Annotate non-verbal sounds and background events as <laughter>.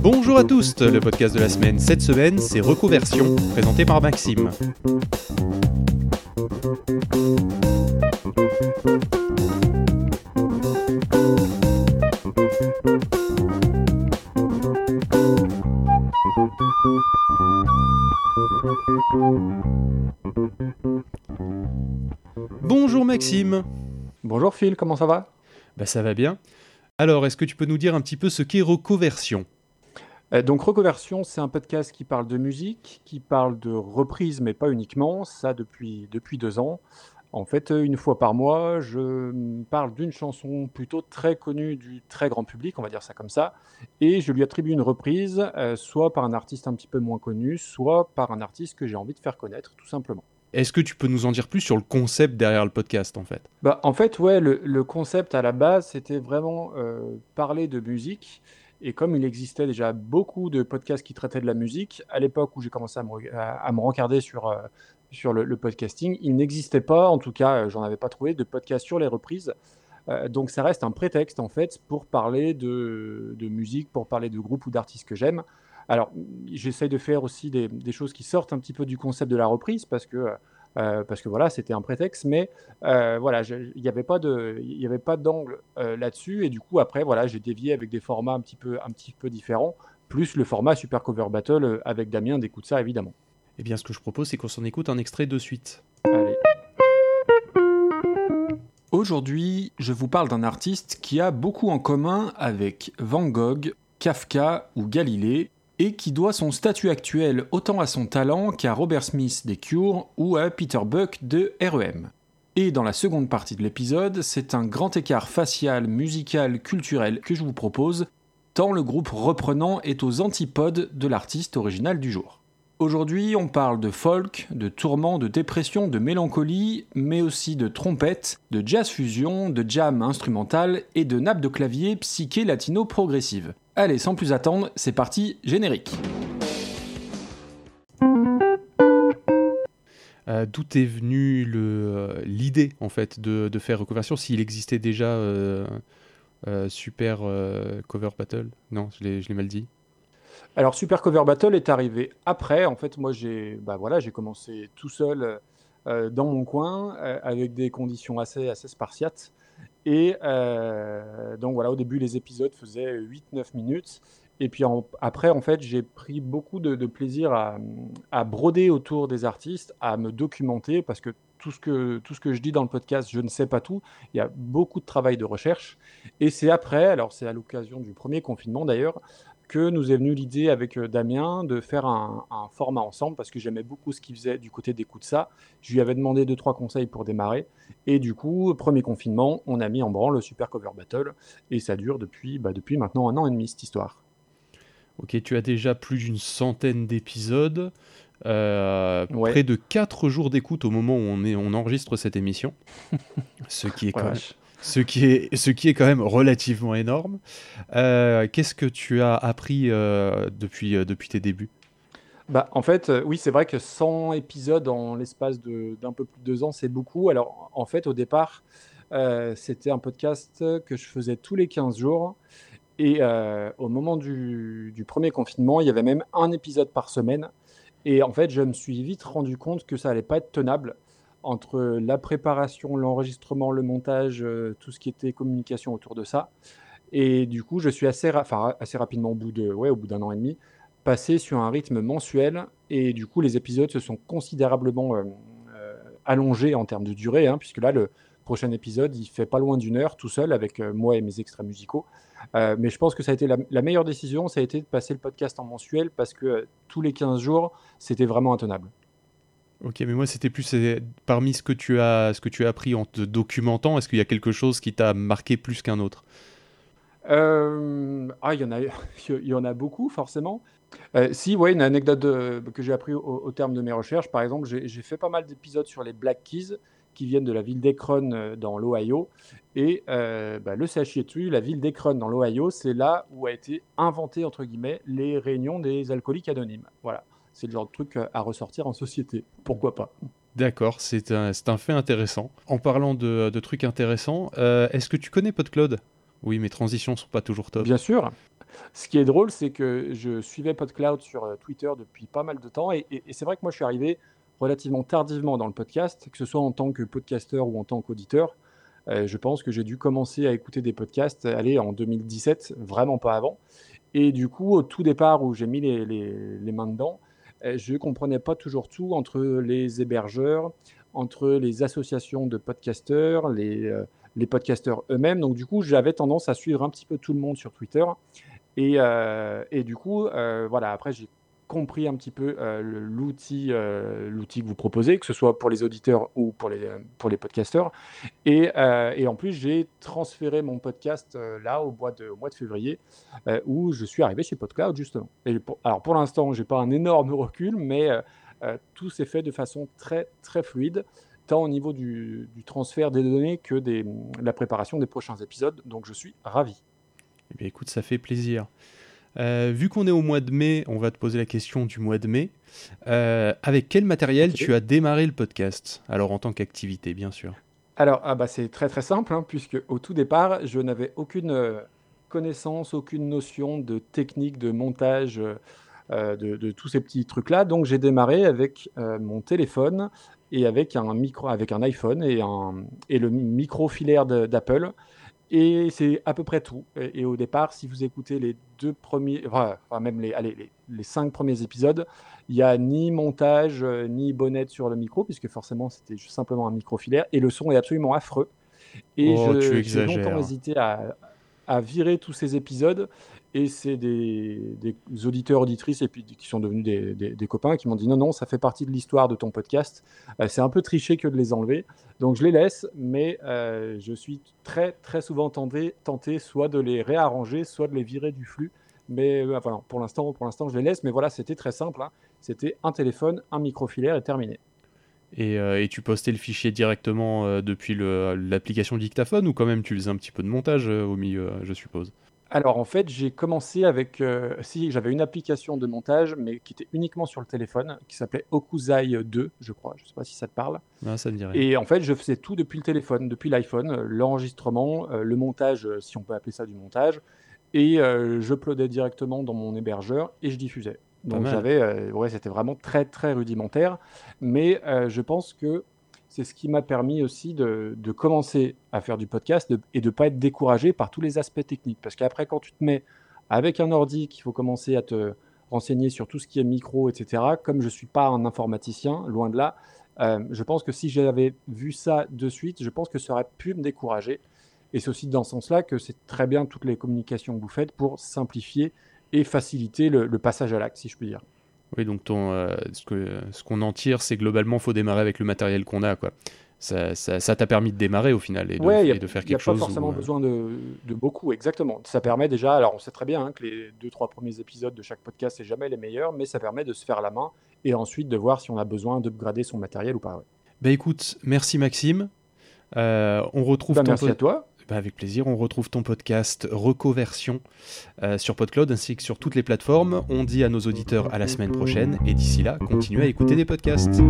Bonjour à tous, le podcast de la semaine. Cette semaine, c'est Reconversion, présenté par Maxime. Bonjour Maxime. Bonjour Phil, comment ça va? Bah ça va bien. Alors, est-ce que tu peux nous dire un petit peu ce qu'est Reconversion? Euh, Donc Reconversion, c'est un podcast qui parle de musique, qui parle de reprise, mais pas uniquement, ça depuis, depuis deux ans. En fait, euh, une fois par mois, je parle d'une chanson plutôt très connue du très grand public, on va dire ça comme ça, et je lui attribue une reprise, euh, soit par un artiste un petit peu moins connu, soit par un artiste que j'ai envie de faire connaître, tout simplement. Est-ce que tu peux nous en dire plus sur le concept derrière le podcast en fait? Bah, en fait, ouais, le, le concept à la base, c'était vraiment euh, parler de musique. Et comme il existait déjà beaucoup de podcasts qui traitaient de la musique, à l'époque où j'ai commencé à me, à, à me rencarder sur, euh, sur le, podcasting, il n'existait pas, en tout cas, euh, j'en avais pas trouvé, de podcast sur les reprises. Euh, donc ça reste un prétexte, en fait, pour parler de, musique, pour parler de groupes ou d'artistes que j'aime. Alors, j'essaye de faire aussi des, choses qui sortent un petit peu du concept de la reprise, parce que, euh, parce que voilà, c'était un prétexte, mais voilà, il n'y avait pas de, y avait pas d'angle là-dessus, et du coup après voilà, j'ai dévié avec des formats un petit peu, un petit peu différents, plus le format Super Cover Battle avec Damien d'écoute ça évidemment. Eh bien, ce que je propose, c'est qu'on s'en écoute un extrait de suite. Allez. Aujourd'hui, je vous parle d'un artiste qui a beaucoup en commun avec Van Gogh, Kafka ou Galilée, et qui doit son statut actuel autant à son talent qu'à Robert Smith des Cure ou à Peter Buck de REM. Et dans la seconde partie de l'épisode, c'est un grand écart facial, musical, culturel que je vous propose, tant le groupe reprenant est aux antipodes de l'artiste original du jour. Aujourd'hui, on parle de folk, de tourment, de dépression, de mélancolie, mais aussi de trompette, de jazz fusion, de jam instrumental et de nappe de clavier psyché latino progressive. Allez, sans plus attendre, c'est parti, générique. Euh, D'où est venue euh, l'idée en fait de, faire Reconversion S'il existait déjà euh, Super Cover Battle? Non, je l'ai mal dit. Alors Super Cover Battle est arrivé après. En fait, moi j'ai bah voilà, j'ai commencé tout seul euh, dans mon coin euh, avec des conditions assez assez spartiates. Et euh, donc voilà, au début les épisodes faisaient 8-9 minutes. Et puis après, en fait, j'ai pris beaucoup de, de plaisir à, à broder autour des artistes, à me documenter, parce que tout ce que, tout ce que je dis dans le podcast, je ne sais pas tout. Il y a beaucoup de travail de recherche. Et c'est après, alors c'est à l'occasion du premier confinement d'ailleurs, que nous est venue l'idée avec euh, Damien de faire un, un format ensemble parce que j'aimais beaucoup ce qu'il faisait du côté d'écoute ça. Je lui avais demandé deux trois conseils pour démarrer et du coup premier confinement on a mis en branle le Super Cover Battle et ça dure depuis bah, depuis maintenant un an et demi cette histoire. Ok, tu as déjà plus d'une centaine d'épisodes, euh, Ouais. près de 4 jours d'écoute au moment où on, est, on enregistre cette émission, <laughs> ce qui est Ouais, quand même vache. Ce qui est, ce qui est quand même relativement énorme. Euh, Qu'est-ce que tu as appris euh, depuis, euh, depuis tes débuts? Bah, en fait, oui, c'est vrai que 100 épisodes en l'espace d'un peu plus de deux ans, c'est beaucoup. Alors, en fait, au départ, c'était un podcast que je faisais tous les 15 jours. Et au moment du, du premier confinement, il y avait même un épisode par semaine. Et en fait, je me suis vite rendu compte que ça allait pas être tenable entre la préparation, l'enregistrement, le montage, euh, tout ce qui était communication autour de ça. Et du coup, je suis assez, rapidement, au bout d'un an et demi, passé sur un rythme mensuel. Et du coup, les épisodes se sont considérablement euh, euh, allongés en termes de durée, hein, puisque là, le prochain épisode, il fait pas loin d'une heure tout seul avec moi et mes extraits musicaux. Mais je pense que ça a été la, meilleure décision, ça a été de passer le podcast en mensuel parce que tous les 15 jours, c'était vraiment intenable. Ok, mais moi c'était plus parmi ce que tu as, ce que tu as appris en te documentant, est-ce qu'il y a quelque chose qui t'a marqué plus qu'un autre? Euh, ah, il y en a, <laughs> il y en a beaucoup, forcément. Euh, si, ouais, une anecdote que j'ai appris au, terme de mes recherches, par exemple, j'ai fait pas mal d'épisodes sur les Black Keys qui viennent de la ville d'Akron euh, dans l'Ohio. Et bah, le CHIETU, la ville d'Akron dans l'Ohio, c'est là où a été inventé, entre guillemets, les réunions des alcooliques anonymes. Voilà. C'est le genre de truc à ressortir en société. Pourquoi pas? D'accord, c'est un, un, fait intéressant. En parlant de, de trucs intéressants, est-ce que tu connais PodCloud? Oui, mes transitions sont pas toujours top. Bien sûr. Ce qui est drôle, c'est que je suivais PodCloud sur Twitter depuis pas mal de temps, et, et c'est vrai que moi je suis arrivé relativement tardivement dans le podcast, que ce soit en tant que podcasteur ou en tant qu'auditeur. Euh, je pense que j'ai dû commencer à écouter des podcasts, aller en 2017, vraiment pas avant. Et du coup, au tout départ où j'ai mis les, les, mains dedans, euh, je ne comprenais pas toujours tout entre les hébergeurs, entre les associations de podcasteurs, les, euh, les podcasteurs eux-mêmes. Donc du coup, j'avais tendance à suivre un petit peu tout le monde sur Twitter. Et, et du coup, voilà, après j'ai compris un petit peu euh, l'outil euh, l'outil que vous proposez, que ce soit pour les auditeurs ou pour les, pour les podcasteurs. Et, euh, et en plus, j'ai transféré mon podcast là au mois, de, au mois de février, où je suis arrivé chez PodCloud, justement. Et alors pour l'instant, je n'ai pas un énorme <laughs> recul, mais tout s'est fait de façon très, très fluide tant au niveau du, du transfert des données que des, la préparation des prochains épisodes. Donc je suis ravi. Eh bien, écoute, ça fait plaisir. Euh, vu qu'on est au mois de mai, on va te poser la question du mois de mai. Euh, avec quel matériel tu as démarré le podcast? Alors en tant qu'activité, bien sûr. Alors, ah bah, c'est très très simple, hein, puisque au tout départ, je n'avais aucune euh, connaissance, aucune notion de technique de montage de, tous ces petits trucs-là. Donc j'ai démarré avec mon téléphone et avec un micro, avec un iPhone et, un, et le micro filaire d'Apple. Et c'est à peu près tout. Et, au départ, si vous écoutez les deux premiers, enfin, même les, allez, les, cinq premiers épisodes, il n'y a ni montage, euh, ni bonnette sur le micro, puisque forcément c'était simplement un micro filaire, et le son est absolument affreux. Et oh, j'ai longtemps hésité à, à, virer tous ces épisodes, et c'est des, auditeurs, auditrices, et puis qui sont devenus des, copains, qui m'ont dit non, non, ça fait partie de l'histoire de ton podcast. Euh, c'est un peu triché que de les enlever. Donc je les laisse, mais euh, je suis très, très souvent tenté, tenté soit de les réarranger, soit de les virer du flux. Mais euh, pour l'instant, pour l'instant, je les laisse. Mais voilà, c'était très simple. Hein. C'était un téléphone, un micro filaire et terminé. Et, et, tu postais le fichier directement depuis l'application dictaphone ou quand même tu faisais un petit peu de montage au milieu, je suppose? Alors en fait, j'ai commencé avec, euh, si j'avais une application de montage, mais qui était uniquement sur le téléphone, qui s'appelait Okuzai 2, je crois. Je ne sais pas si ça te parle. Ah, ça me dirait. Et en fait, je faisais tout depuis le téléphone, depuis l'iPhone, euh, l'enregistrement, euh, le montage, si on peut appeler ça du montage, et je uploadais directement dans mon hébergeur et je diffusais. Donc j'avais, ouais, c'était vraiment très très rudimentaire, mais je pense que c'est ce qui m'a permis aussi de, commencer à faire du podcast et de ne pas être découragé par tous les aspects techniques. Parce qu'après, quand tu te mets avec un ordi, qu'il faut commencer à te renseigner sur tout ce qui est micro, etc., comme je ne suis pas un informaticien, loin de là, euh, je pense que si j'avais vu ça de suite, je pense que ça aurait pu me décourager. Et c'est aussi dans ce sens-là que c'est très bien toutes les communications que vous faites pour simplifier et faciliter le, le passage à l'acte, si je puis dire. Oui, donc ton, euh, ce qu'on en tire, c'est globalement, faut démarrer avec le matériel qu'on a, quoi. Ça t'a permis de démarrer au final et de, de faire quelque chose. Il n'y a pas forcément euh, besoin de, de, beaucoup, exactement. Ça permet déjà, alors on sait très bien hein, que les deux, trois premiers épisodes de chaque podcast, c'est jamais les meilleurs, mais ça permet de se faire la main et ensuite de voir si on a besoin d'upgrader son matériel ou pas. Bah écoute, merci Maxime. Euh, on retrouve bah, merci à toi. Bah, avec plaisir, on retrouve ton podcast Recoversion euh, sur PodCloud ainsi que sur toutes les plateformes. On dit à nos auditeurs à la semaine prochaine et d'ici là, continuez à écouter des podcasts.